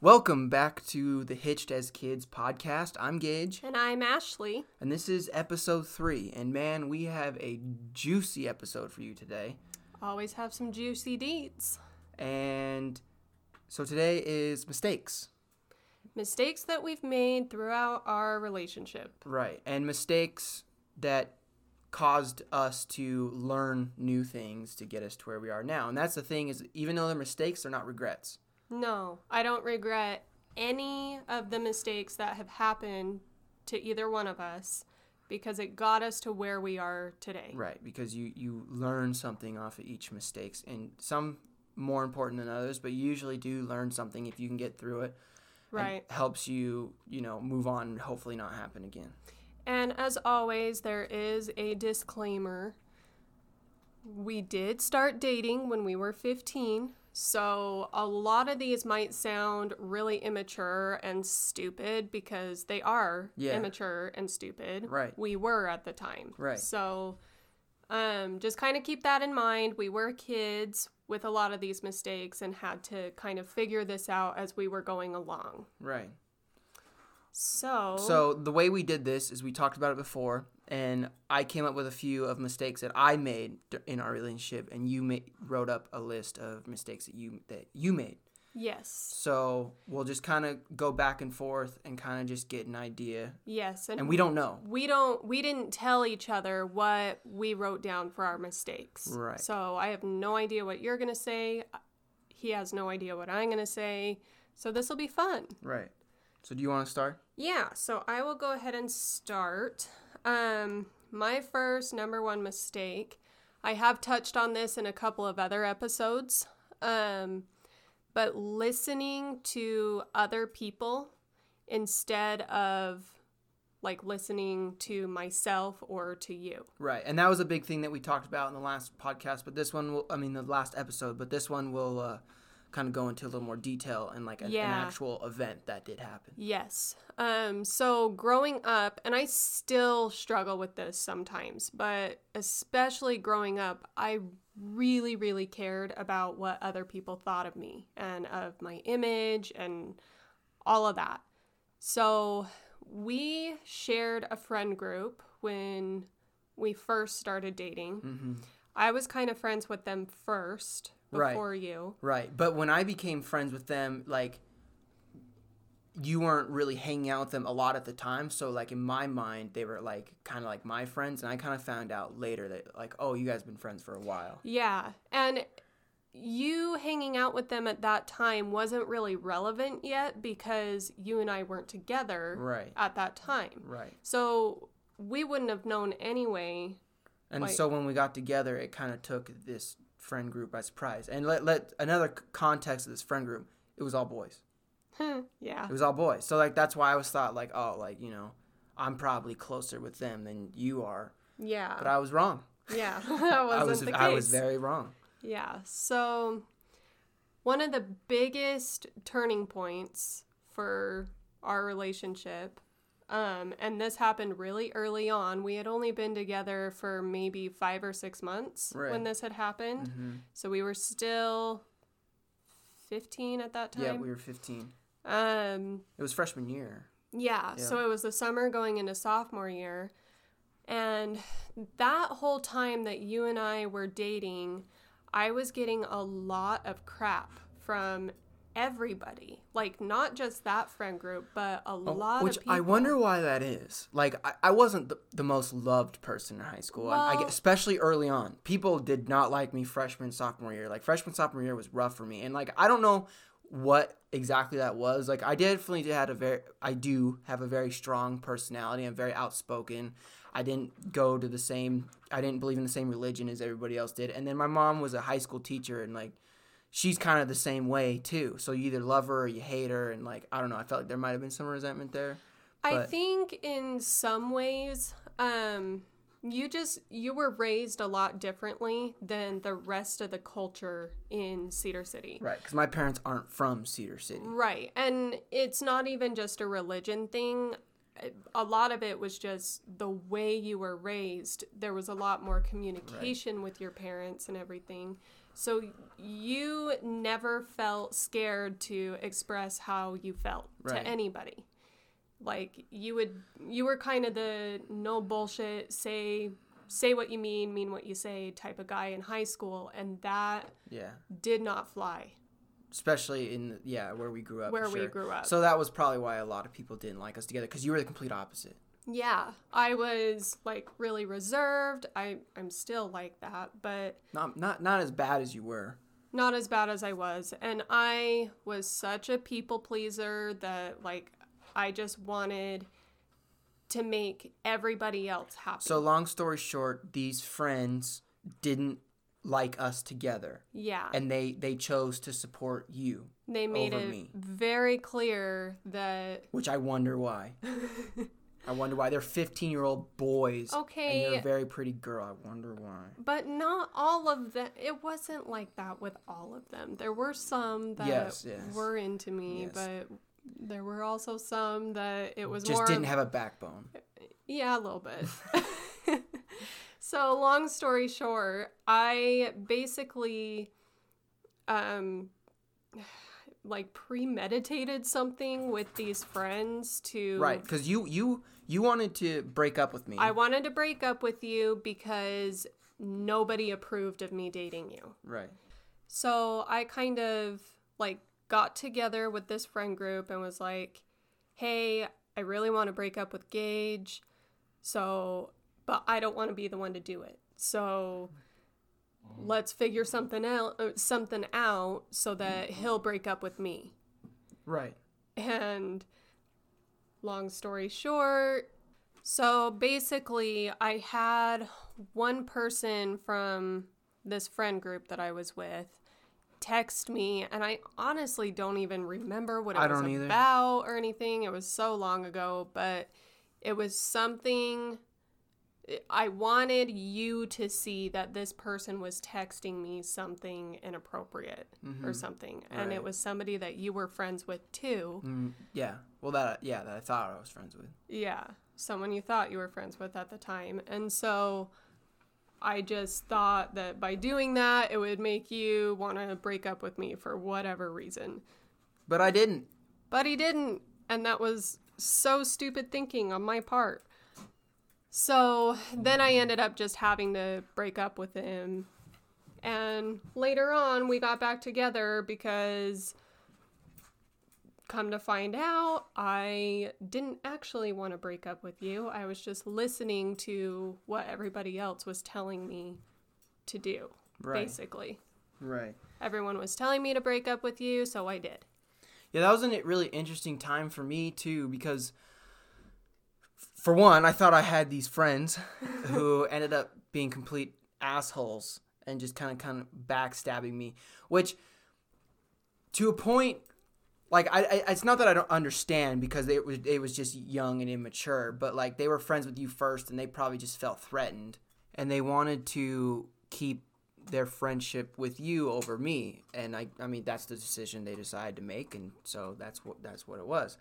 Welcome back to the Hitched as Kids podcast. I'm Gage, And I'm Ashley. and this is episode three. And man, we have a juicy episode for you today. Always have some juicy deets. And so today is mistakes. Mistakes that we've made throughout our relationship. Right. And mistakes that caused us to learn new things to get us to where we are now. And that's the thing is even though they're mistakes, they're not regrets. No, I don't regret any of the mistakes that have happened to either one of us because it got us to where we are today. Right, because you you learn something off of each mistakes, and some more important than others, but you usually do learn something if you can get through it. Right. helps you you know move on and hopefully not happen again. And as always, there is a disclaimer. We did start dating when we were 15, so a lot of these might sound really immature and stupid because they are Yeah. immature and stupid. Right. We were at the time. Right. So um, just kind of keep that in mind. We were kids with a lot of these mistakes and had to kind of figure this out as we were going along. Right. So, So the way we did this is we talked about it before, and I came up with a few of mistakes that I made in our relationship, and you ma- wrote up a list of mistakes that you that you made. yes. So we'll just kind of go back and forth and kind of just get an idea, Yes, and we don't know. we don't we didn't tell each other what we wrote down for our mistakes Right. so i have no idea what you're gonna say he has no idea what i'm gonna say so this will be fun Right. So do you want to start? Yeah so i will go ahead and start um my first number one mistake i have touched on this in a couple of other episodes um but listening to other people instead of like listening to myself or to you. Right, and that was a big thing that we talked about in the last podcast. But this one will, I mean, the last episode. But this one will uh, kind of go into a little more detail and like a, an Yeah. actual event that did happen. Yes. Um so growing up and I still struggle with this sometimes, but especially growing up, I really really cared about what other people thought of me and of my image and all of that. So we shared a friend group when we first started dating. hmm I was kind of friends with them first Right. you. Right, but when I became friends with them, like you weren't really hanging out with them a lot at the time. So like in my mind, they were like kind of like my friends, and I kind of found out later that like, oh, you guys been friends for a while. Yeah. And you hanging out with them at that time wasn't really relevant yet because you and I weren't together Right, at that time. right. So we wouldn't have known anyway. And Like- so when we got together, it kind of took this friend group by surprise. And let let another context of this friend group, it was all boys. yeah. It was all boys. So like that's why I was thought like, oh, like you know, I'm probably closer with them than you are. Yeah. But I was wrong. yeah. that wasn't I was the case. I was very wrong. Yeah. So one of the biggest turning points for our relationship um, and this happened really early on. We had only been together for maybe five or six months Right. when this had happened. hmm So we were still 15 at that time. Yeah, we were 15. um, It was freshman year. yeah, Yeah. so it was the summer going into sophomore year. And that whole time that you and I were dating, I was getting a lot of crap from everybody. Like, not just that friend group, but a oh, lot Oh, Which of people. Which I wonder why that is. Like, I, I wasn't the, the most loved person in high school. I, I get, especially early on. People did not like me freshman, sophomore year. Like, freshman, sophomore year was rough for me. And, like, I don't know what exactly that was. Like, I definitely had a very, I do have a very strong personality. I'm very outspoken. I didn't go to the same, I didn't believe in the same religion as everybody else did. And then my mom was a high school teacher and, like, she's kind of the same way too. So you either love her or you hate her, and like I don't know. I felt like there might have been some resentment there. I think in some ways, um, you just you were raised a lot differently than the rest of the culture in Cedar City. Right, because my parents aren't from Cedar City. Right. And it's not even just a religion thing. A lot of it was just the way you were raised. There was a lot more communication with your parents and everything. So you never felt scared to express how you felt Right. to anybody. Like you would you were kind of the no bullshit, say say what you mean, mean what you say type of guy in high school and that Yeah. did not fly. Especially in yeah where we grew up. Where we grew up. So that was probably why a lot of people didn't like us together because you were the complete opposite. Yeah, I was like really reserved. I I'm still like that, but Not not not as bad as you were. not as bad as I was. And I was such a people pleaser that like I just wanted to make everybody else happy. So long story short, these friends didn't like us together, yeah, and they they chose to support you, they made it me. very clear that which I wonder why. I wonder why they're 15 year old boys. Okay. And you're a very pretty girl. I wonder why. but not all of them. It wasn't like that with all of them. There were some that Yes, yes. were into me, Yes. but there were also some that it was Just didn't of- have a backbone. Yeah, a little bit. so, long story short, I basically um like premeditated something with these friends to Right, because you you you wanted to break up with me. I wanted to break up with you because nobody approved of me dating you. right. So I kind of like got together with this friend group and was like, "Hey, I really want to break up with Gage. So, but I don't want to be the one to do it. So, let's figure something out uh, something out so that he'll break up with me." Right. And long story short, so basically, I had one person from this friend group that I was with text me, and I honestly don't even remember what it I was about or anything. It was so long ago, but it was something. I wanted you to see that this person was texting me something inappropriate or something, and Mm-hmm. Right. it was somebody that you were friends with too. Mm, yeah. Well, that yeah, that I thought I was friends with. Yeah, someone you thought you were friends with at the time. And so I just thought that by doing that, it would make you want to break up with me for whatever reason. But I didn't. But he didn't. And that was so stupid thinking on my part. So then I ended up just having to break up with him. And later on, we got back together because, come to find out, I didn't actually want to break up with you. I was just listening to what everybody else was telling me to do, Right. basically. Right. Everyone was telling me to break up with you, so I did. Yeah, that was a really interesting time for me too because for one, I thought I had these friends who ended up being complete assholes and just kind of kind of backstabbing me, which to a point like I, I it's not that I don't understand because it was it was just young and immature, but like they were friends with you first and they probably just felt threatened and they wanted to keep their friendship with you over me and I I mean that's the decision they decided to make and so that's what that's what it was.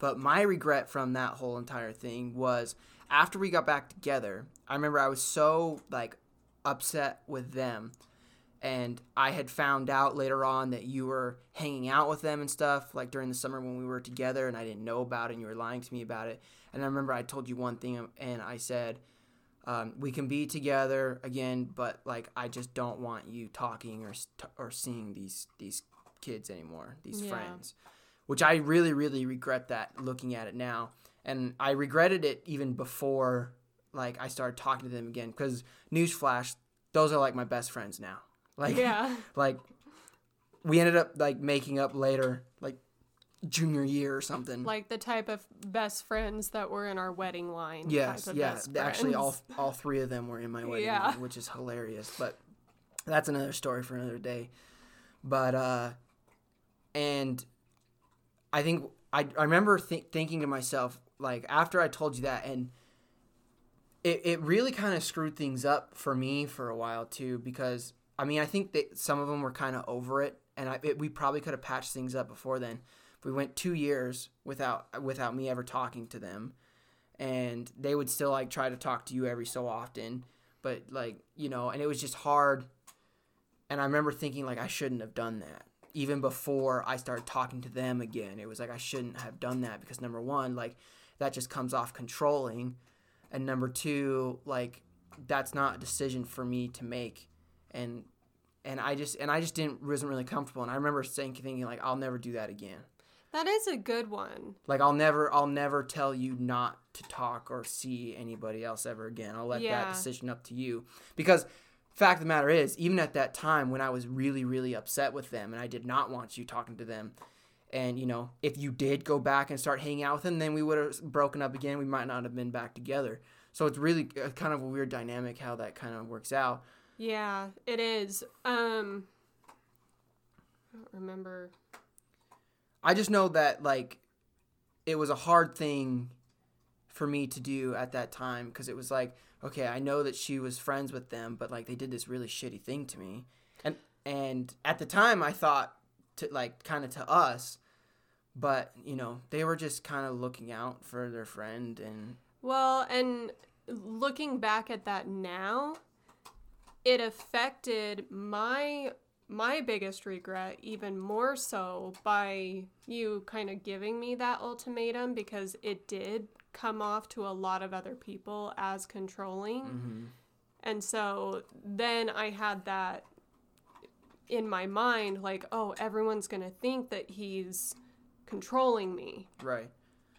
But my regret from that whole entire thing was after we got back together, I remember I was so like upset with them and I had found out later on that you were hanging out with them and stuff like during the summer when we were together and I didn't know about it and you were lying to me about it. And I remember I told you one thing and I said um, we can be together again, but like I just don't want you talking or or seeing these these kids anymore, these Yeah. friends. Which I really really regret that looking at it now. And I regretted it even before like I started talking to them again cuz newsflash, those are like my best friends now. Like Yeah. like we ended up like making up later like junior year or something. like the type of best friends that were in our wedding line. Yes, yeah. Actually, all all three of them were in my wedding, Yeah. line, which is hilarious. But that's another story for another day. But uh, and I think I I remember th- thinking to myself like after I told you that, and it it really kind of screwed things up for me for a while too because I mean I think that some of them were kind of over it, and I it, we probably could have patched things up before then. We went two years without without me ever talking to them and they would still like try to talk to you every so often but like you know and it was just hard and I remember thinking like I shouldn't have done that. Even before I started talking to them again, it was like I shouldn't have done that because number one, like that just comes off controlling, and number two, like that's not a decision for me to make, and and I just and I just didn't wasn't really comfortable, and I remember saying thinking like I'll never do that again. That is a good one. Like I'll never I'll never tell you not to talk or see anybody else ever again. I'll let Yeah. that decision up to you. Because fact of the matter is, even at that time when I was really, really upset with them and I did not want you talking to them, and you know, if you did go back and start hanging out with them, then we would have broken up again. We might not have been back together. So it's really uh, kind of a weird dynamic how that kind of works out. Yeah, it is. Um I don't remember. I just know that like it was a hard thing for me to do at that time because it was like okay I know that she was friends with them but like they did this really shitty thing to me. And and at the time I thought to like kind of to us but you know they were just kind of looking out for their friend and Well, and looking back at that now, it affected my my biggest regret even more so by you kind of giving me that ultimatum because it did come off to a lot of other people as controlling. Mm-hmm. And so then I had that in my mind like, oh, everyone's going to think that he's controlling me right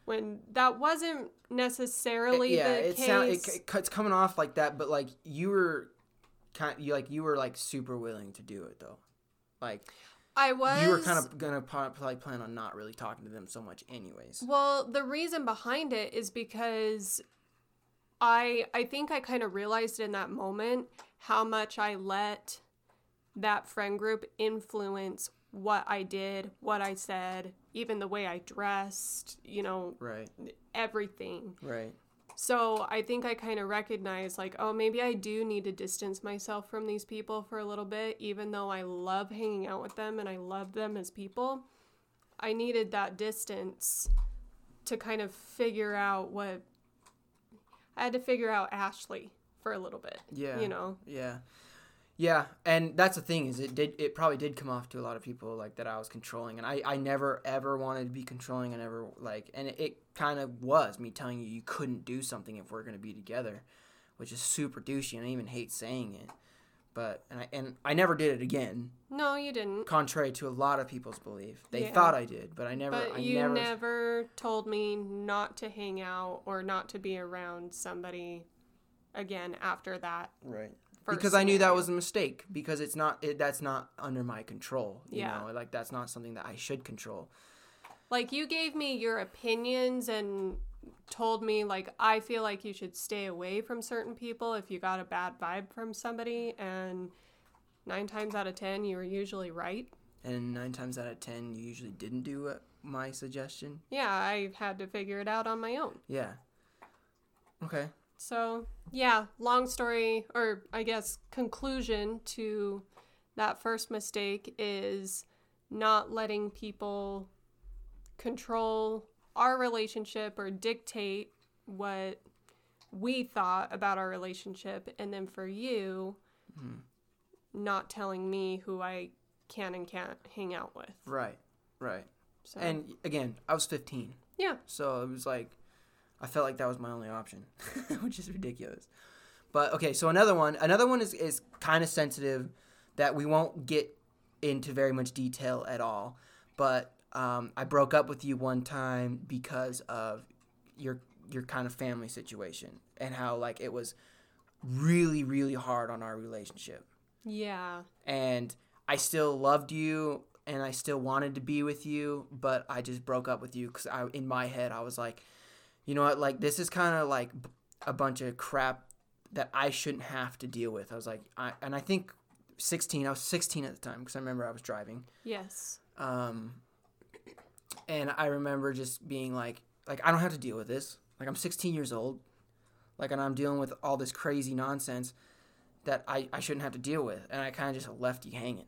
when that wasn't necessarily yeah the it case. sound it, it, it's coming off like that but like you were kind you like you were like super willing to do it though like I was you were kind of gonna probably plan on not really talking to them so much anyways well. The reason behind it is because I I think I kind of realized in that moment how much I let that friend group influence what I did, what I said, even the way I dressed. You know, right everything. right So I think I kind of recognize, like, oh, maybe I do need to distance myself from these people for a little bit, even though I love hanging out with them and I love them as people. I needed that distance to kind of figure out what I had to figure out Ashley for a little bit. Yeah. You know? yeah yeah and that's the thing is it did it probably did come off to a lot of people like that i was controlling and i i never ever wanted to be controlling i never like and it, it kind of was me telling you you couldn't do something if we're going to be together which is super douchey and i even hate saying it but and i and i never did it again No, you didn't. contrary to a lot of people's belief they Yeah. thought i did but i never But i you never, never told me not to hang out or not to be around somebody again after that. right first because I knew that was a mistake because it's not it, that's not under my control. You Yeah. know, like that's not something that I should control. Like you gave me your opinions and told me like I feel like you should stay away from certain people if you got a bad vibe from somebody and 9 times out of 10 you were usually right. And nine times out of ten, you usually didn't do my suggestion. Yeah, I had to figure it out on my own. Yeah. Okay. So, yeah, long story or I guess conclusion to that first mistake is not letting people control our relationship or dictate what we thought about our relationship and then for you hmm. not telling me who I can and can't hang out with. Right. Right. So And again, I was 15, yeah, so it was like I felt like that was my only option, which is ridiculous. But okay, so another one, another one is is kind of sensitive that we won't get into very much detail at all. But um, I broke up with you one time because of your your kind of family situation and how like it was really really hard on our relationship. yeah, And I still loved you and I still wanted to be with you, but I just broke up with you because I in my head I was like, you know what, like this is kind of like a bunch of crap that I shouldn't have to deal with. I was like, I and I think 16. I was 16 at the time because I remember I was driving. yes. Um, and I remember just being like, like I don't have to deal with this. Like I'm 16 years old, like and I'm dealing with all this crazy nonsense that I I shouldn't have to deal with, and I kind of just left you hanging.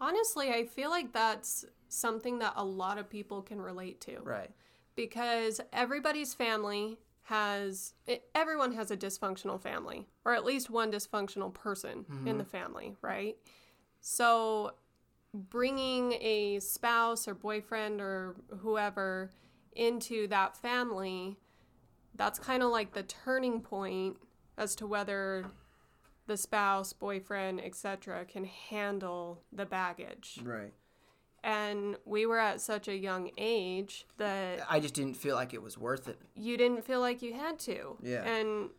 Honestly, I feel like that's something that a lot of people can relate to. Right. Because everybody's family has it, everyone has a dysfunctional family or at least one dysfunctional person in the mm-hmm. family right So, bringing a spouse or boyfriend or whoever into that family, that's kind of like the turning point as to whether the spouse, boyfriend, etc. can handle the baggage. Right. And we were at such a young age that I just didn't feel like it was worth it. you didn't feel like you had to. Yeah. And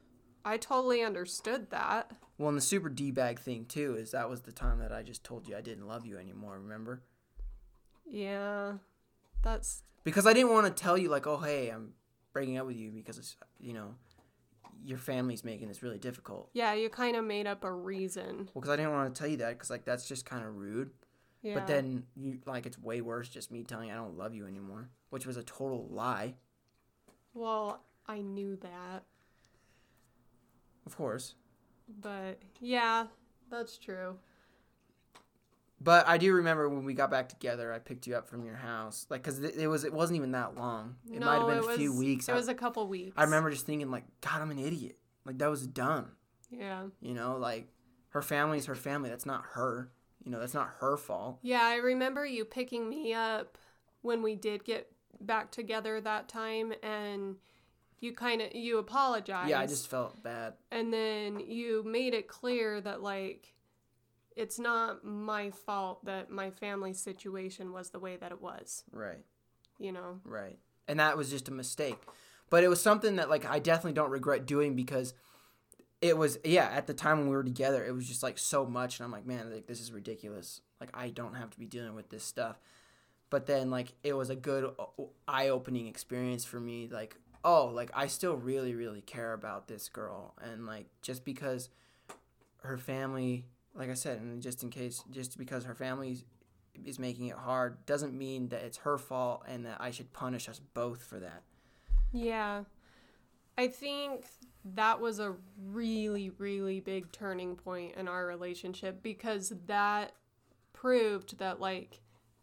I totally understood that. Well, and the super D bag thing too is that was the time that I just told you I didn't love you anymore. Remember? Yeah. That's Because I didn't want to tell you like, oh hey, I'm breaking up with you because it's you know your family's making this really difficult. yeah, you kind of made up a reason. Well, because I didn't want to tell you that because like that's just kind of rude. Yeah. But then you like it's way worse just me telling you I don't love you anymore, which was a total lie. well, I knew that. Of course. But yeah, that's true. But I do remember when we got back together, I picked you up from your house, like because it, it was it wasn't even that long. It might have been a few weeks. It I, was a couple weeks. I remember just thinking like, God, I'm an idiot. Like that was dumb. Yeah. You know, like her family's her family. That's not her. You know, that's not her fault. Yeah, I remember you picking me up when we did get back together that time and you kind of you apologized. Yeah, I just felt bad. and then you made it clear that like it's not my fault that my family situation was the way that it was, Right, you know. right. And that was just a mistake. But it was something that like I definitely don't regret doing because it was yeah, at the time when we were together, it was just like so much and I'm like, man, like this is ridiculous. Like I don't have to be dealing with this stuff. But then like it was a good uh, eye-opening experience for me like oh, like I still really really care about this girl and like just because her family like I said, and just in case, just because her family is making it hard doesn't mean that it's her fault and that I should punish us both for that. Yeah. I think that was a really, really big turning point in our relationship because that proved that, like,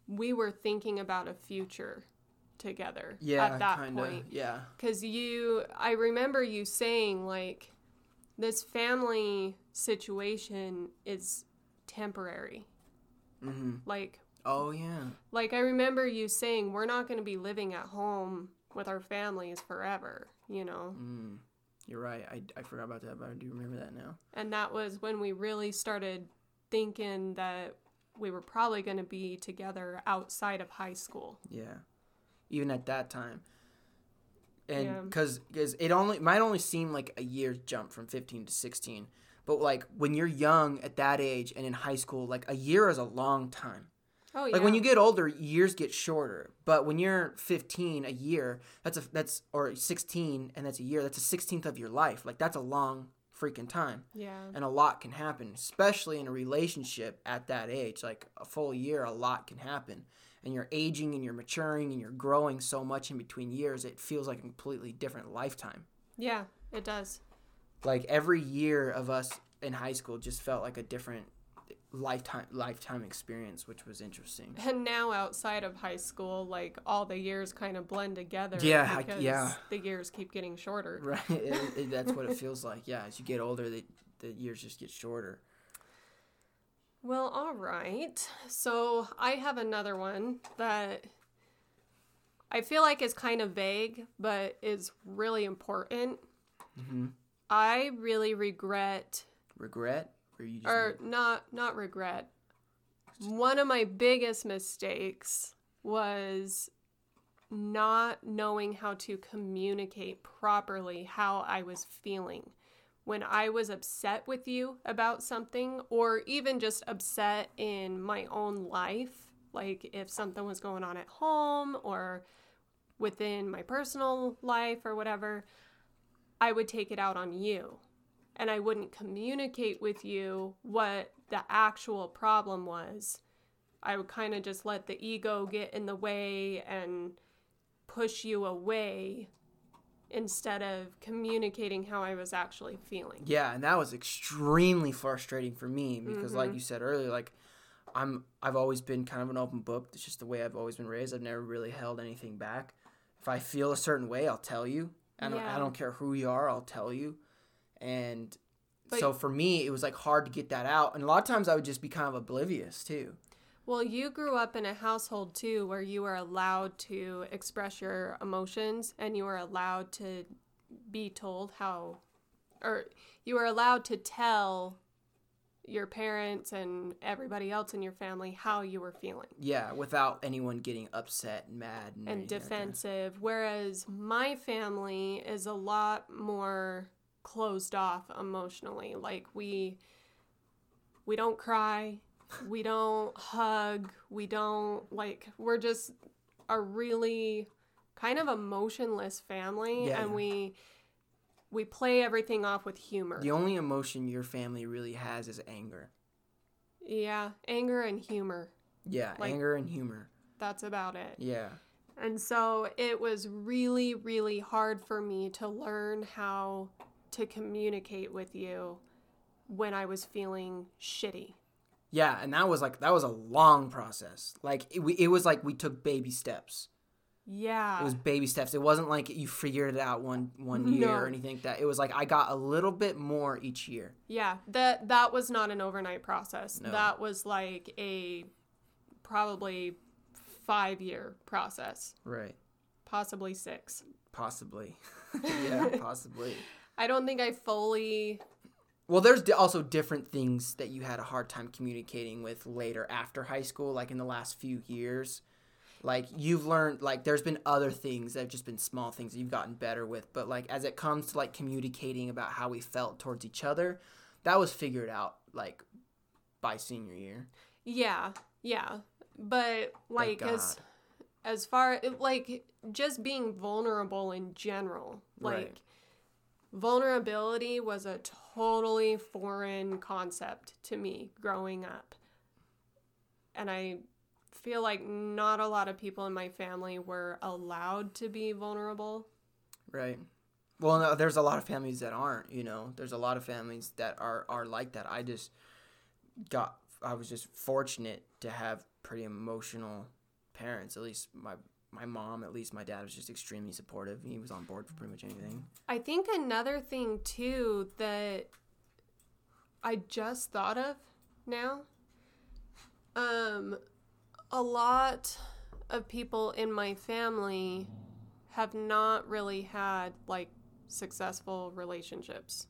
we were thinking about a future together Yeah, at that kinda. point. Yeah, Because you, I remember you saying, like, this family situation is temporary. hmm Like, Oh yeah. like I remember you saying we're not going to be living at home with our families forever, you know. Mm. You're right. I, I forgot about that, but I do remember that now. And that was when we really started thinking that we were probably going to be together outside of high school. Yeah. Even at that time. And Yeah. because it only might only seem like a year jump from 15 to 16, but like when you're young at that age and in high school, like a year is a long time. Oh yeah. Like when you get older, years get shorter. But when you're 15, a year, that's a that's or 16 and that's a year, that's a 16th of your life. Like that's a long freaking time. yeah. And a lot can happen, especially in a relationship at that age. Like a full year, a lot can happen. And you're aging and you're maturing and you're growing so much in between years, it feels like a completely different lifetime. Yeah, it does. Like every year of us in high school just felt like a different lifetime lifetime experience, which was interesting. And now outside of high school, like all the years kind of blend together. Yeah, I- yeah. The years keep getting shorter. Right, it, it, that's what it feels like. Yeah, as you get older, the, the years just get shorter. Well, all right. So I have another one that I feel like is kind of vague, but is really important. hmm I really regret, Regret, or you or not not regret. One of my biggest mistakes was not knowing how to communicate properly how I was feeling when I was upset with you about something, or even just upset in my own life, like if something was going on at home or within my personal life or whatever, I would take it out on you. And I wouldn't communicate with you what the actual problem was. I would kind of just let the ego get in the way and push you away instead of communicating how I was actually feeling. Yeah, and that was extremely frustrating for me because, like Mhm. you said earlier, like I'm I've always been kind of an open book. It's just the way I've always been raised. I've never really held anything back. If I feel a certain way, I'll tell you. I don't I don't care who you are. I'll tell you. And But- so for me, it was like hard to get that out, and a lot of times I would just be kind of oblivious too. Well, you grew up in a household too where you were allowed to express your emotions and you were allowed to be told how, or you were allowed to tell your parents and everybody else in your family how you were feeling Yeah, without anyone getting upset and mad and, and anything like defensive. Whereas my family is a lot more closed off emotionally. Like we, we don't cry, we don't hug, we don't like. We're just a really kind of emotionless family, Yeah, and yeah. we we play everything off with humor. The only emotion your family really has is anger. yeah, anger and humor. Yeah, Like- anger and humor. That's about it. Yeah. And so it was really, really hard for me to learn how to communicate with you when I was feeling shitty. Yeah, and that was like that was a long process. Like it, we, it was like we took baby steps. Yeah. It was baby steps. It wasn't like you figured it out one one year No. or anything like that. It was like I got a little bit more each year. yeah. That that was not an overnight process. No. That was like a probably 5-year process, Right. possibly 6. Possibly. yeah, possibly. I don't think I fully Well, there's also different things that you had a hard time communicating with later after high school, like in the last few years. Like you've learned, like there's been other things that have just been small things that you've gotten better with. But like as it comes to like communicating about how we felt towards each other, that was figured out like by senior year. Yeah, yeah. But like as as far like just being vulnerable in general, like Right. Vulnerability was a totally foreign concept to me growing up. And I feel like not a lot of people in my family were allowed to be vulnerable. Right. Well, no, there's a lot of families that aren't. You know, there's a lot of families that are are like that. I just got. I was just fortunate to have pretty emotional parents. At least my my mom. At least my dad was just extremely supportive. He was on board for pretty much anything. I think another thing too that I just thought of now um a lot of people in my family have not really had like successful relationships.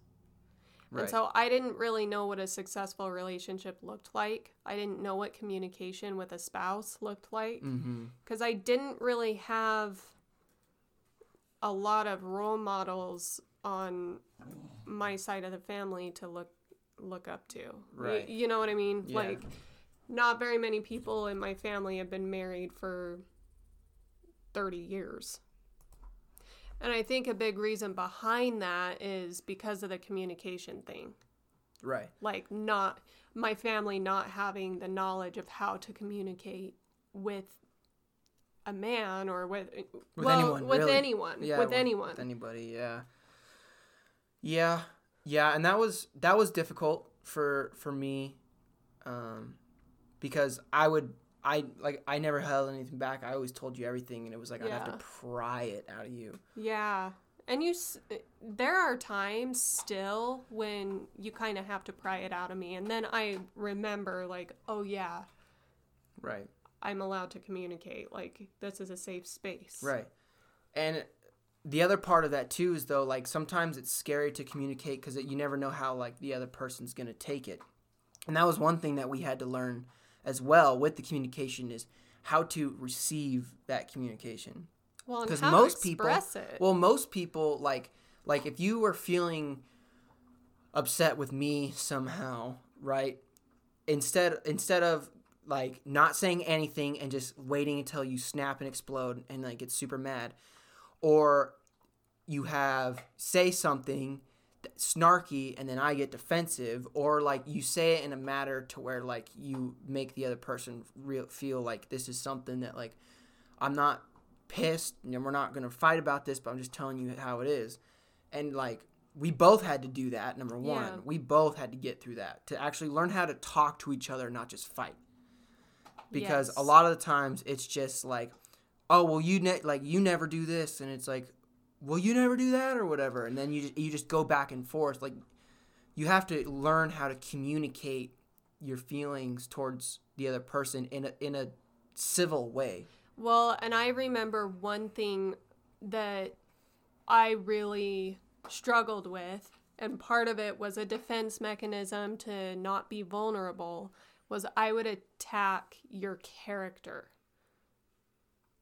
Right. And so I didn't really know what a successful relationship looked like. I didn't know what communication with a spouse looked like mm-hmm. because I didn't really have a lot of role models on my side of the family to look look up to. Right. You, know what I mean? Yeah. Like not very many people in my family have been married for 30 years. And I think a big reason behind that is because of the communication thing Right. like not my family not having the knowledge of how to communicate with a man or with With well, anyone, with really. anyone Yeah. with anyone With anybody. Yeah. Yeah. Yeah, and that was that was difficult for for me, um, because I would I like I never held anything back. I always told you everything, and it was like I'd have to pry it out of you. yeah and you eh, there are times still when you kind of have to pry it out of me and then i remember like oh yeah Right. i'm allowed to communicate like this is a safe space Right. And the other part of that too is though like sometimes it's scary to communicate because you never know how like the other person's gonna take it, and that was one thing that we had to learn as well with the communication is how to receive that communication. well and 'Cause how most people- it Well, most people like like if you were feeling upset with me somehow, right? Instead instead of like not saying anything and just waiting until you snap and explode and like get super mad or you have say something snarky and then I get defensive or like you say it in a matter to where like you make the other person real feel like this is something that like I'm not pissed and we're not going to fight about this but I'm just telling you how it is. And like we both had to do that number one. Yeah. we both had to get through that to actually learn how to talk to each other not just fight. Because a lot of the times it's just like oh well you ne- like you never do this and it's like well you never do that or whatever and then you just, you just go back and forth like you have to learn how to communicate your feelings towards the other person in a in a civil way. Well, and I remember one thing that I really struggled with, and part of it was a defense mechanism to not be vulnerable, was I would attack your character.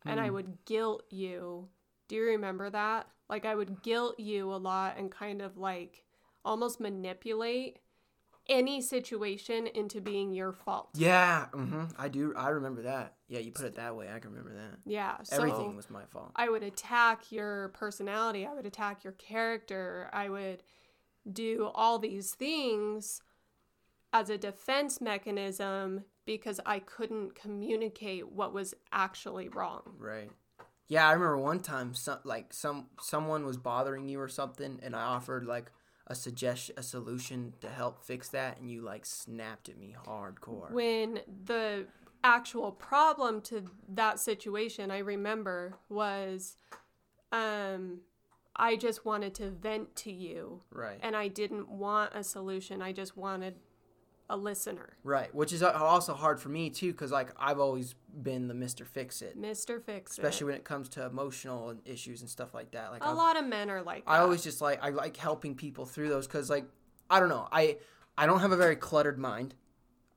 And I mm. would guilt you. Do you remember that? Like, I would guilt you a lot and kind of like almost manipulate any situation into being your fault. Yeah, hmm I do. I remember that. Yeah, you put it that way. I can remember that. Yeah. So Everything was my fault. I would attack your personality. I would attack your character. I would do all these things as a defense mechanism because I couldn't communicate what was actually wrong. Right. Yeah, I remember one time, some like some someone was bothering you or something, and I offered like a suggestion, a solution to help fix that, and you like snapped at me hardcore. When the actual problem to that situation I remember was um I just wanted to vent to you right. and I didn't want a solution. I just wanted a listener. Right, which is uh, also hard for me too, because like I've always been the Mister Fix It, Mr. Fix It. especially when it comes to emotional issues and stuff like that. Like a I've- lot of men are like that. I always just like I like helping people through those because like I don't know I I don't have a very cluttered mind.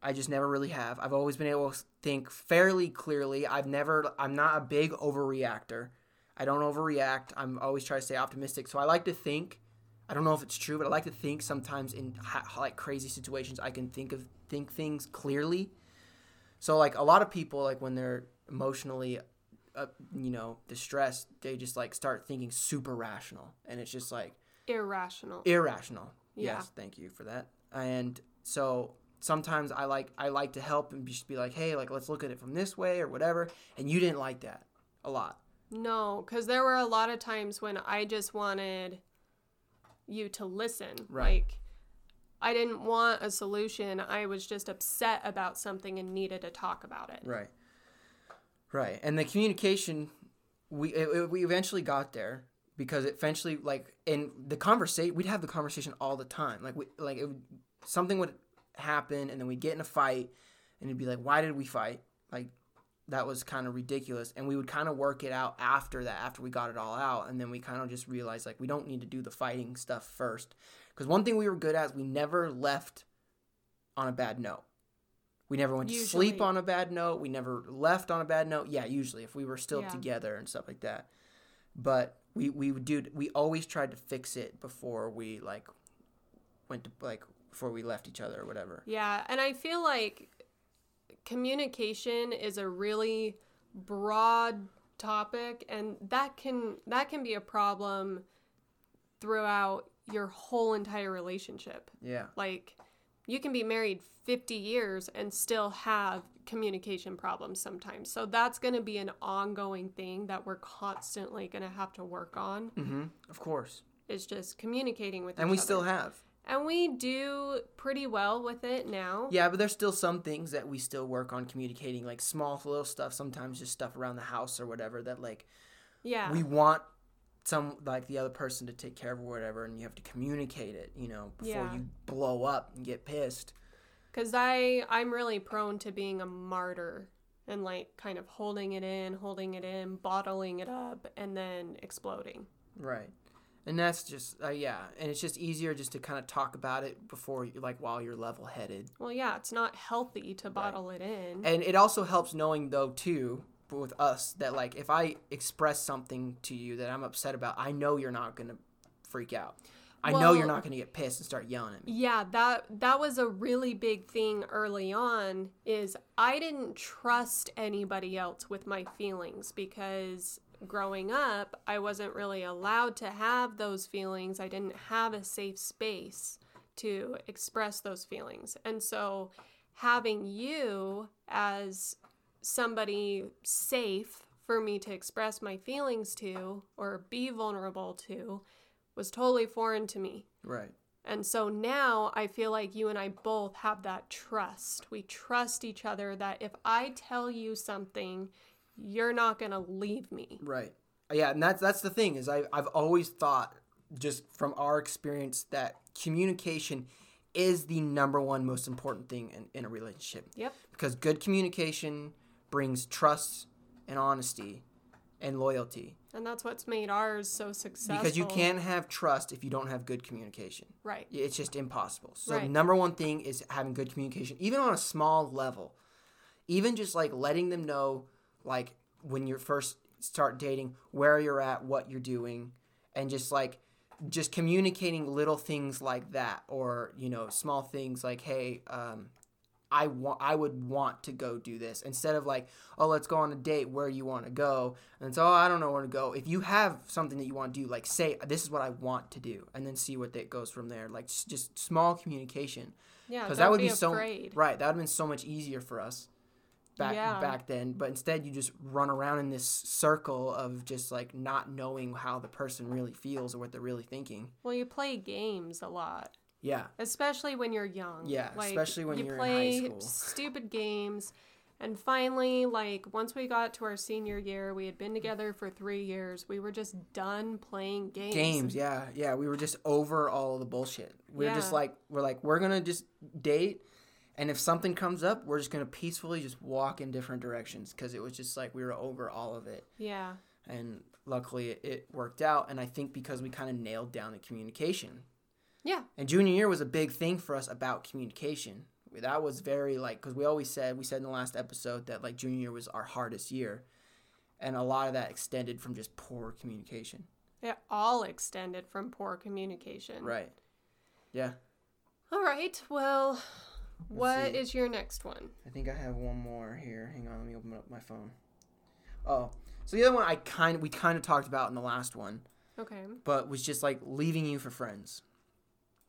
I just never really have. I've always been able to think fairly clearly. I've never I'm not a big overreactor. I don't overreact. I'm always try to stay optimistic. So I like to think. I don't know if it's true, but I like to think sometimes in ha- like crazy situations I can think of think things clearly. So like a lot of people like when they're emotionally uh, you know distressed, they just like start thinking super rational and it's just like irrational. irrational. Yeah. Yes, thank you for that. And so sometimes I like I like to help and just be like, hey, like let's look at it from this way or whatever. And you didn't like that a lot. no, because there were a lot of times when I just wanted you to listen. Right. Like, I didn't want a solution. I was just upset about something and needed to talk about it. Right. Right. And the communication, we it, it- we eventually got there because it eventually like in the conversation we'd have the conversation all the time. Like we like it would, something would happen and then we'd get in a fight and it'd be like, why did we fight? Like that was kind of ridiculous and we would kind of work it out after that after we got it all out and then we kind of just realized like we don't need to do the fighting stuff first. Because one thing we were good at is we never left on a bad note. We never went to sleep on a bad note. We never left on a bad note. Yeah usually if we were still Yeah. together and stuff like that. But we we would do we always tried to fix it before we like went to like before we left each other or whatever. Yeah, and I feel like communication is a really broad topic and that can that can be a problem throughout your whole entire relationship. yeah Like you can be married 50 years and still have communication problems sometimes. So that's going to be an ongoing thing that we're constantly going to have to work on. mm-hmm of course It's just communicating with and we other. still have And we do pretty well with it now. Yeah, but there's still some things that we still work on communicating, like small little stuff. Sometimes just stuff around the house or whatever that like Yeah. we want some like the other person to take care of or whatever, and you have to communicate it, you know, before Yeah. you blow up and get pissed. Cause I I'm really prone to being a martyr and like kind of holding it in, holding it in, bottling it up, and then exploding. Right. And that's just uh, yeah, and it's just easier just to kind of talk about it before you like while you're level headed. Well, yeah, it's not healthy to bottle it in. And it also helps knowing though too with us that like if I express something to you that I'm upset about, I know you're not gonna freak out. I know you're not gonna get pissed and start yelling at me. yeah, that that was a really big thing early on is I didn't trust anybody else with my feelings because growing up, I wasn't really allowed to have those feelings. I didn't have a safe space to express those feelings. And so having you as somebody safe for me to express my feelings to or be vulnerable to was totally foreign to me. Right. And so now I feel like you and I both have that trust. We trust each other that if I tell you something, you're not going to leave me. Right. Yeah, and that's that's the thing is I I've always thought just from our experience that communication is the number one most important thing in, in a relationship. Yep. Because good communication brings trust and honesty and loyalty. And that's what's made ours so successful. Because you can't have trust if you don't have good communication. Right. It's just impossible. So Right. number one thing is having good communication, even on a small level. Even just like letting them know, like when you first start dating, where you're at, what you're doing, and just like just communicating little things like that, or you know, small things like, hey, um, I want, I would want to go do this instead of like, oh, let's go on a date where you want to go, and it's oh, I don't know where to go. If you have something that you want to do, like say this is what I want to do, and then see what that goes from there. Like just small communication, Yeah. because that would be be, so right. That would have been so much easier for us back Yeah. back then. But instead, you just run around in this circle of just like not knowing how the person really feels or what they're really thinking. Well, you play games a lot. Yeah, especially when you're young. Yeah, like, especially when you you're in high play school. stupid games. And finally, like once we got to our senior year, we had been together for three years. We were just done playing games. games. Yeah, yeah. We were just over all the bullshit. We are just like we're like we're gonna just date. And if something comes up, we're just gonna peacefully just walk in different directions because it was just like we were over all of it. Yeah. and luckily it, it worked out and i think because we kind of nailed down the communication Yeah. and junior year was a big thing for us about communication that was very like because we always said we said in the last episode that like junior year was our hardest year and a lot of that extended from just poor communication It all extended from poor communication. right yeah All right. Well, what is your next one? i think i have one more here hang on let me open up my phone oh so the other one i kind we kind of talked about in the last one Okay. but was just like leaving you for friends.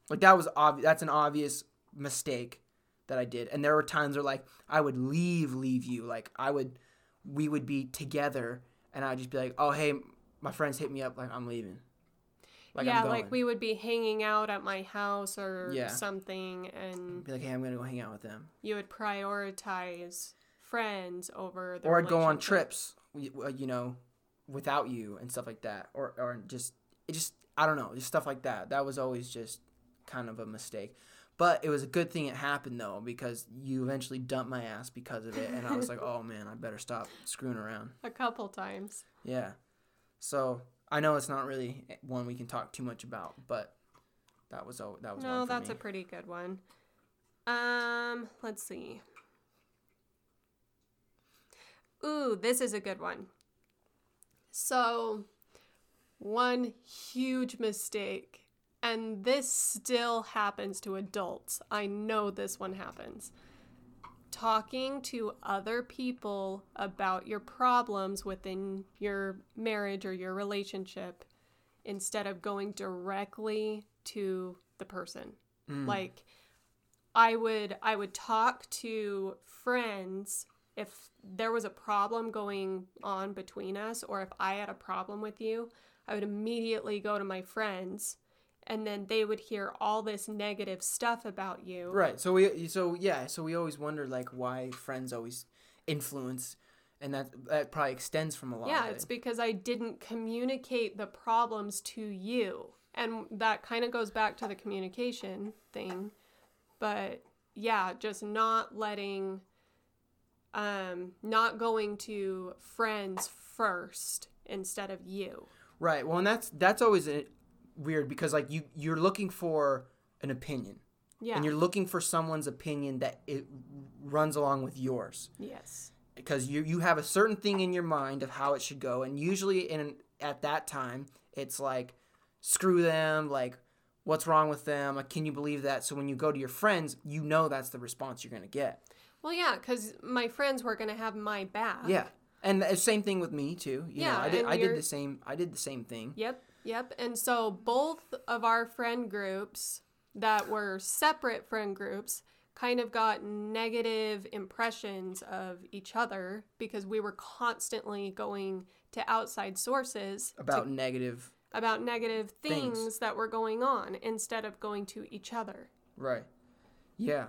Like that was obvious. That's an obvious mistake that I did. And there were times where like I would leave, leave you. Like I would, we would be together, and I'd just be like, "Oh hey, my friends hit me up. Like I'm leaving." Like yeah, like we would be hanging out at my house or Yeah. something, and be like, "Hey, I'm gonna go hang out with them," you would prioritize friends over the or I'd go on trips, uh, you know, without you and stuff like that, or or just it just I don't know, just stuff like that. That was always just kind of a mistake. But it was a good thing it happened though because you eventually dumped my ass because of it, and I was like, oh man, I better stop screwing around. a couple times. Yeah. So I know it's not really one we can talk too much about, but that was a, that was No, that's me. a pretty good one. Um, let's see. Ooh, this is a good one. So, one huge mistake, and this still happens to adults. I know this one happens. Talking to other people about your problems within your marriage or your relationship instead of going directly to the person. Mm. Like I would I would talk to friends if there was a problem going on between us or if I had a problem with you, I would immediately go to my friends and then they would hear all this negative stuff about you. Right. So we so yeah, so we always wonder like why friends always influence and that that probably extends from a lot Yeah, of it's because I didn't communicate the problems to you. And that kind of goes back to the communication thing. But yeah, just not letting um not going to friends first instead of you. Right. Well, and that's that's always a, weird because like you you're looking for an opinion. Yeah. And you're looking for someone's opinion that it runs along with yours. yes. because you you have a certain thing in your mind of how it should go and usually in at that time it's like screw them like what's wrong with them like can you believe that so when you go to your friends you know that's the response you're going to get Well, yeah, cuz my friends were going to have my back. yeah and the same thing with me too you know Yeah, i did i did the same i did the same thing Yep, yep. And so both of our friend groups that were separate friend groups kind of got negative impressions of each other because we were constantly going to outside sources to- about negative about negative things, Things. that were going on instead of going to each other. right yeah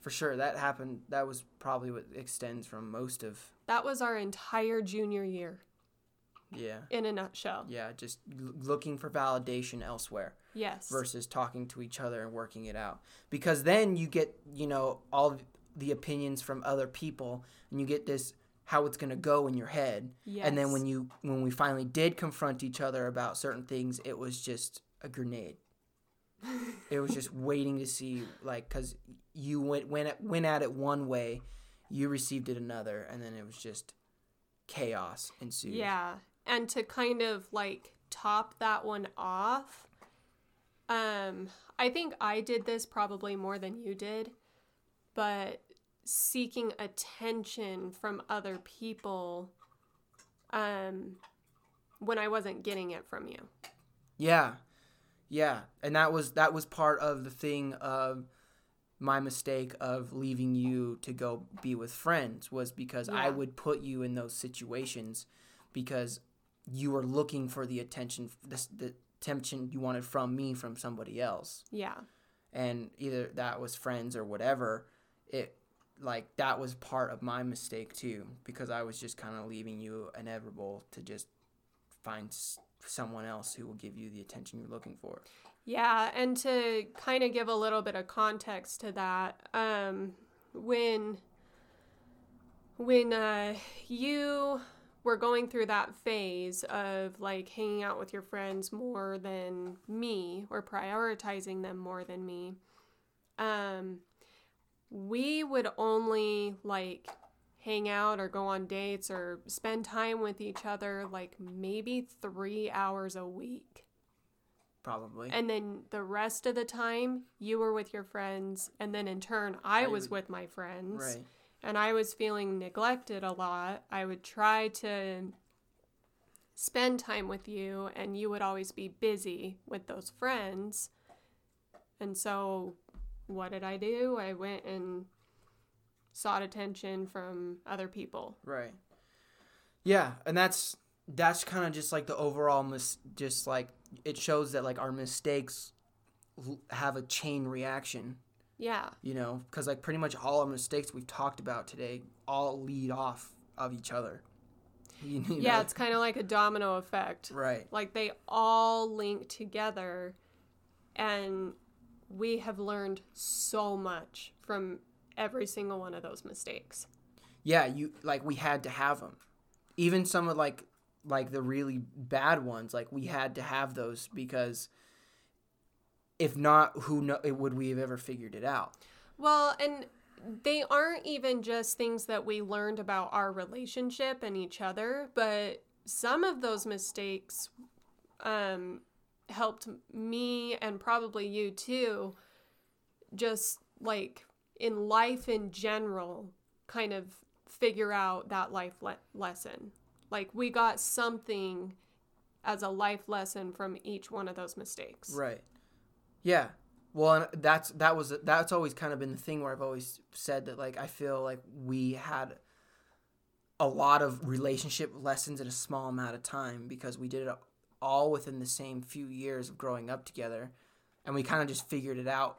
for sure that happened that was probably what extends from most of That was our entire junior year. Yeah. in a nutshell. Yeah, just l- looking for validation elsewhere Yes. versus talking to each other and working it out. Because then you get, you know, all the opinions from other people and you get this how it's going to go in your head. And then when you when we finally did confront each other about certain things, it was just a grenade. it was just waiting to see like cuz you went went at, went at it one way, you received it another and then it was just chaos ensued. Yeah. And to kind of like top that one off, um, I think I did this probably more than you did, but seeking attention from other people um when I wasn't getting it from you. Yeah. Yeah. And that was that was part of the thing of my mistake of leaving you to go be with friends was because I would put you in those situations because you were looking for the attention the, the attention you wanted from me from somebody else Yeah. and either that was friends or whatever it like that was part of my mistake too because I was just kind of leaving you inevitable to just find s- someone else who will give you the attention you're looking for. Yeah, and to kind of give a little bit of context to that, um, when when uh, you were going through that phase of like hanging out with your friends more than me or prioritizing them more than me, um, we would only like hang out or go on dates or spend time with each other like maybe three hours a week. Probably. And then the rest of the time, you were with your friends. And then in turn, I, I was would- with my friends. right. And I was feeling neglected a lot. I would try to spend time with you, and you would always be busy with those friends. And so, what did I do? I went and sought attention from other people. Right. Yeah, and that's that's kind of just like the overall mis- just like it shows that like our mistakes have a chain reaction, Yeah. you know, cuz like pretty much all our mistakes we've talked about today all lead off of each other. You, you Yeah, it's kind of like a domino effect. right. Like they all link together, and we have learned so much from every single one of those mistakes. Yeah, you like we had to have them. Even some of like like the really bad ones, like we had to have those because if not, who know would we have ever figured it out? Well, and they aren't even just things that we learned about our relationship and each other, but some of those mistakes um, helped me and probably you too, just like in life in general, kind of figure out that life le- lesson. Like we got something as a life lesson from each one of those mistakes. Right. Yeah. Well, and that's that was that's always kind of been the thing where I've always said that like I feel like we had a lot of relationship lessons in a small amount of time because we did it all within the same few years of growing up together, and we kind of just figured it out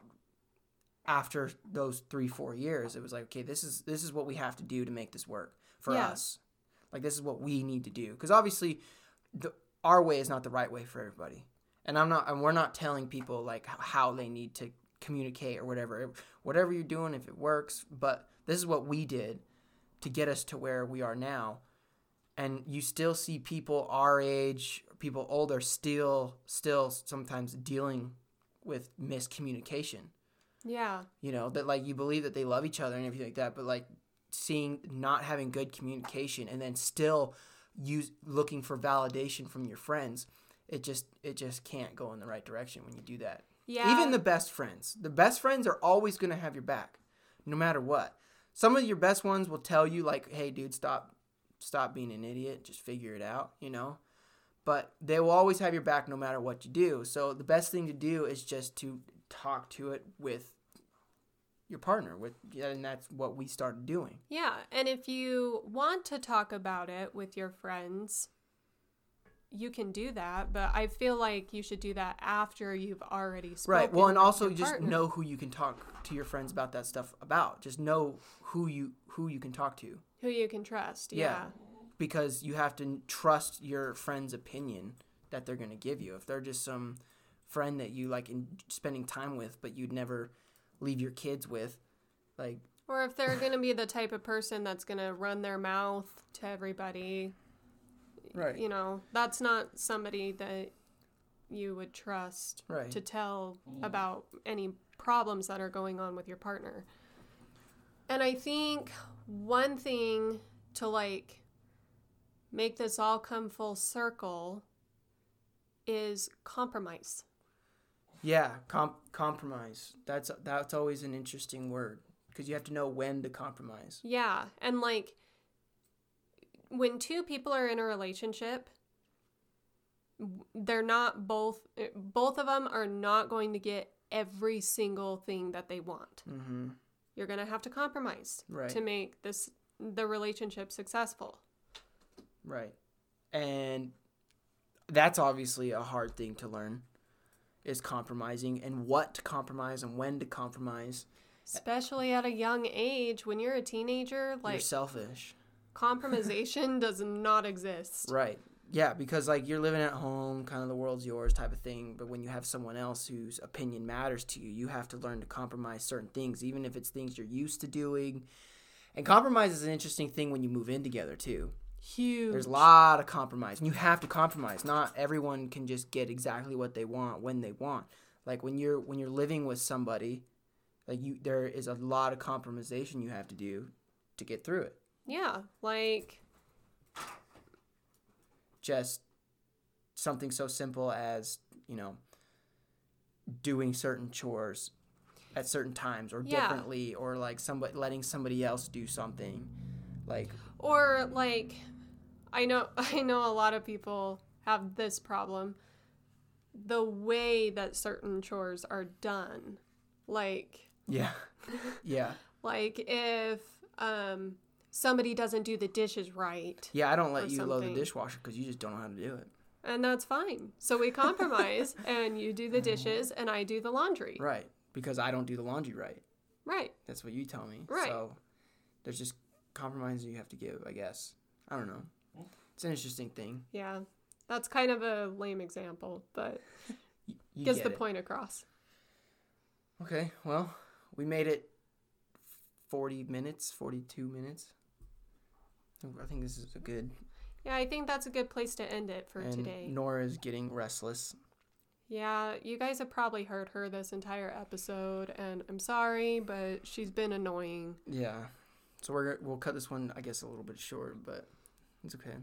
after those three four years. It was like okay, this is this is what we have to do to make this work for Yeah. us. Like this is what we need to do because obviously, the, our way is not the right way for everybody and I'm not and we're not telling people like how they need to communicate or whatever. Whatever you're doing if it works but this is what we did to get us to where we are now. And you still see people our age people older still still sometimes dealing with miscommunication. Yeah. you know that like you believe that they love each other and everything like that but like seeing not having good communication and then still use looking for validation from your friends it just it just can't go in the right direction when you do that. Yeah. even the best friends. The best friends are always going to have your back no matter what. Some of your best ones will tell you like hey dude stop stop being an idiot. Just figure it out you know? But they will always have your back no matter what you do. So the best thing to do is just to talk to it with your partner with and that's what we started doing. Yeah, and if you want to talk about it with your friends, you can do that, but I feel like you should do that after you've already spoken. right well and also just partner. know who you can talk to your friends about that stuff about just know who you who you can talk to who you can trust. Yeah. Yeah. because you have to trust your friend's opinion that they're going to give you. If they're just some friend that you like in spending time with, but you'd never leave your kids with, like Or if they're going to be the type of person that's going to run their mouth to everybody, right, you know, that's not somebody that you would trust right, to tell mm. about any problems that are going on with your partner. And I think one thing to like make this all come full circle is compromise. yeah, com- compromise. That's that's always an interesting word because you have to know when to compromise. Yeah, and like when two people are in a relationship, they're not both both of them are not going to get every single thing that they want. Mm-hmm. You're going to have to compromise Right. to make this the relationship successful. Right. And that's obviously a hard thing to learn is compromising and what to compromise and when to compromise. Especially at a young age when you're a teenager, like You're selfish. Compromisation does not exist. Right. Yeah, because like you're living at home, kind of the world's yours type of thing, but when you have someone else whose opinion matters to you, you have to learn to compromise certain things, even if it's things you're used to doing. And compromise is an interesting thing when you move in together too. Huge. There's a lot of compromise, and you have to compromise. Not everyone can just get exactly what they want when they want. Like when you're when you're living with somebody, like you, there is a lot of compromisation you have to do to get through it. Yeah, like Just something so simple as you know doing certain chores at certain times or Yeah. differently, or like somebody letting somebody else do something. Like or like I know I know a lot of people have this problem. The way that certain chores are done. Like yeah, yeah, like if um somebody doesn't do the dishes right, yeah. I don't let you load the dishwasher because you just don't know how to do it. and that's fine. So we compromise and you do the mm-hmm. dishes and I do the laundry. Right. Because I don't do the laundry right. Right. That's what you tell me. Right. So there's just compromises you have to give, I guess. I don't know. It's an interesting thing. Yeah. That's kind of a lame example, but You gets get the it. point across. Okay. Well, we made it 40 minutes, 42 minutes. I think this is a good. Yeah, I think that's a good place to end it for and today. Nora is getting restless. Yeah, you guys have probably heard her this entire episode, and I'm sorry, but she's been annoying. Yeah. So we're we'll cut this one, I guess, a little bit short, but it's okay.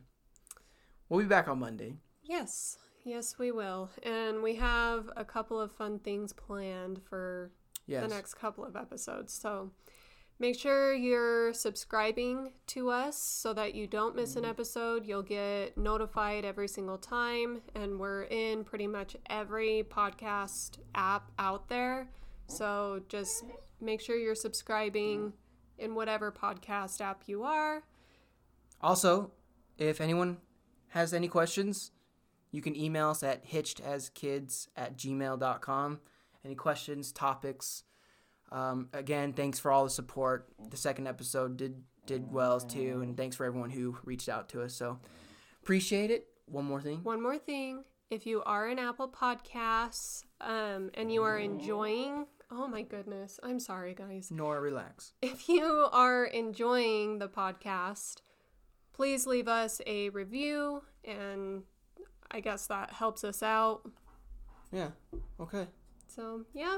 We'll be back on Monday. Yes, yes, we will. And we have a couple of fun things planned for Yes. the next couple of episodes. So make sure you're subscribing to us so that you don't miss an episode. You'll get notified every single time. And we're in pretty much every podcast app out there. So just make sure you're subscribing in whatever podcast app you are. Also, if anyone has any questions, you can email us at hitchedAsKids at gmail.com. Any questions, topics. Um, again, thanks for all the support. The second episode did did well too, and thanks for everyone who reached out to us. So appreciate it. One more thing. One more thing. If you are in Apple Podcasts um, and you are enjoying, oh my goodness, I'm sorry, guys. Nora, relax. If you are enjoying the podcast, please leave us a review, and I guess that helps us out. Yeah. Okay. So, yeah,